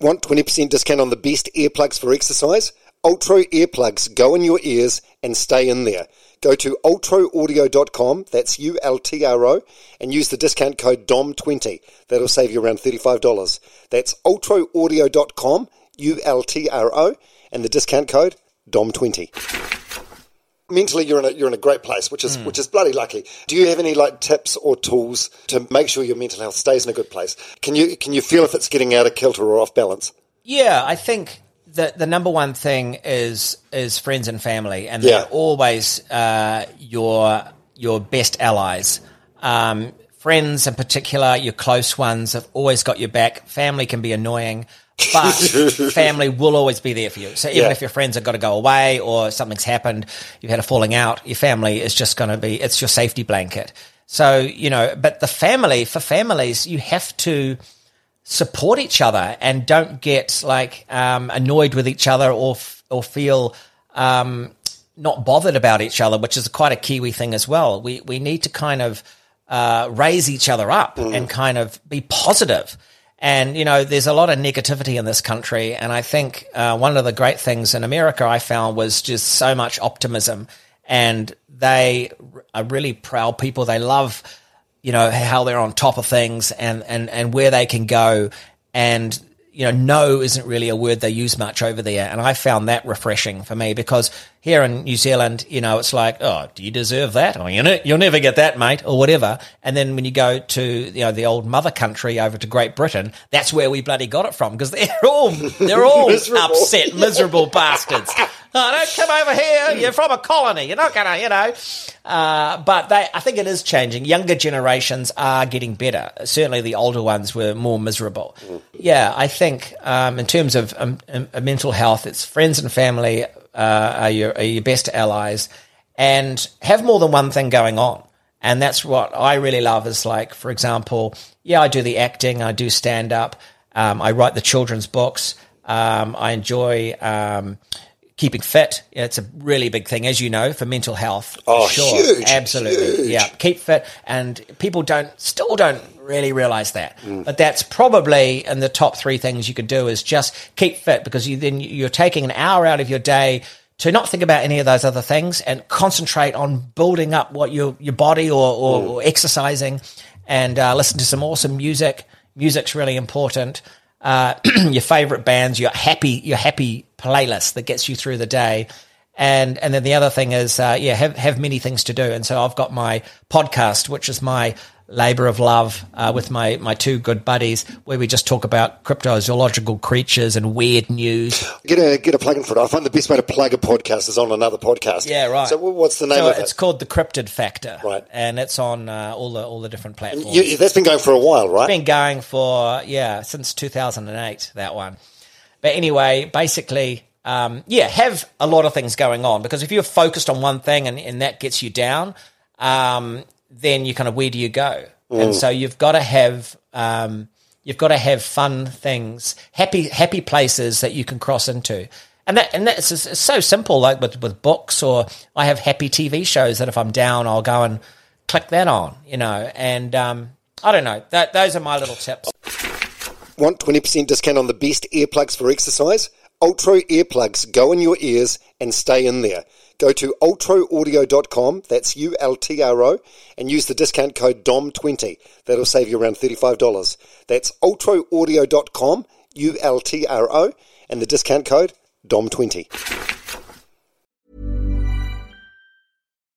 Want 20% discount on the best earplugs for exercise? Ultra earplugs go in your ears and stay in there. Go to ultraaudio.com, that's U-L-T-R-O, and use the discount code DOM20. That'll save you around $35. That's ultraaudio.com, U-L-T-R-O, and the discount code DOM20 mentally you're in a you're in a great place, which is mm. which is bloody lucky. Do you have any like tips or tools to make sure your mental health stays in a good place? Can you can you feel if it's getting out of kilter or off balance? Yeah, I think the the number one thing is is friends and family, and they're always uh, your your best allies. Um, friends, in particular, your close ones, have always got your back. Family can be annoying but family will always be there for you. So even yeah. if your friends have got to go away or something's happened, you've had a falling out, your family is just going to be, it's your safety blanket. So, you know, but the family, for families, you have to support each other and don't get like um, annoyed with each other or, or feel um, not bothered about each other, which is quite a Kiwi thing as well. We, we need to kind of uh, raise each other up mm. and kind of be positive and, you know, there's a lot of negativity in this country. And I think uh, one of the great things in America I found was just so much optimism. And they are really proud people. They love, you know, how they're on top of things and, and, and where they can go. And you know, no isn't really a word they use much over there. And I found that refreshing for me because here in New Zealand, you know, it's like, oh, do you deserve that? Oh, you know, you'll never get that, mate, or whatever. And then when you go to, you know, the old mother country over to Great Britain, that's where we bloody got it from because they're all, they're all miserable. upset, miserable bastards. Oh, don't come over here. You're from a colony. You're not gonna, you know. Uh, but they, I think it is changing. Younger generations are getting better. Certainly, the older ones were more miserable. Yeah, I think um, in terms of um, um, mental health, it's friends and family uh, are, your, are your best allies, and have more than one thing going on. And that's what I really love. Is like, for example, yeah, I do the acting, I do stand up, um, I write the children's books. Um, I enjoy um, keeping fit. It's a really big thing, as you know, for mental health. Oh, sure. huge. Absolutely. Huge. Yeah. Keep fit. And people don't, still don't really realize that. Mm. But that's probably in the top three things you could do is just keep fit because you then you're taking an hour out of your day to not think about any of those other things and concentrate on building up what your, your body or, or, mm. or exercising and uh, listen to some awesome music. Music's really important uh, your favorite bands, your happy, your happy playlist that gets you through the day. And, and then the other thing is, uh, yeah, have, have many things to do. And so I've got my podcast, which is my labor of love uh, with my, my two good buddies, where we just talk about cryptozoological creatures and weird news. Get a get a plug in for it. I find the best way to plug a podcast is on another podcast. Yeah, right. So what's the name so of it? It's called the Cryptid Factor, right? And it's on uh, all the all the different platforms. You, that's been going for a while, right? It's been going for yeah since two thousand and eight. That one. But anyway, basically. Um, yeah, have a lot of things going on because if you're focused on one thing and, and that gets you down, um, then you kind of where do you go? Mm. And so you've got to have um, you've got to have fun things, happy happy places that you can cross into. And that and that's it's so simple, like with with books or I have happy TV shows that if I'm down, I'll go and click that on, you know. And um, I don't know. That, those are my little tips. Want twenty percent discount on the best earplugs for exercise? Ultra earplugs go in your ears and stay in there. Go to ultraaudio.com, that's U L T R O, and use the discount code DOM20. That'll save you around $35. That's ultraaudio.com, U L T R O, and the discount code DOM20.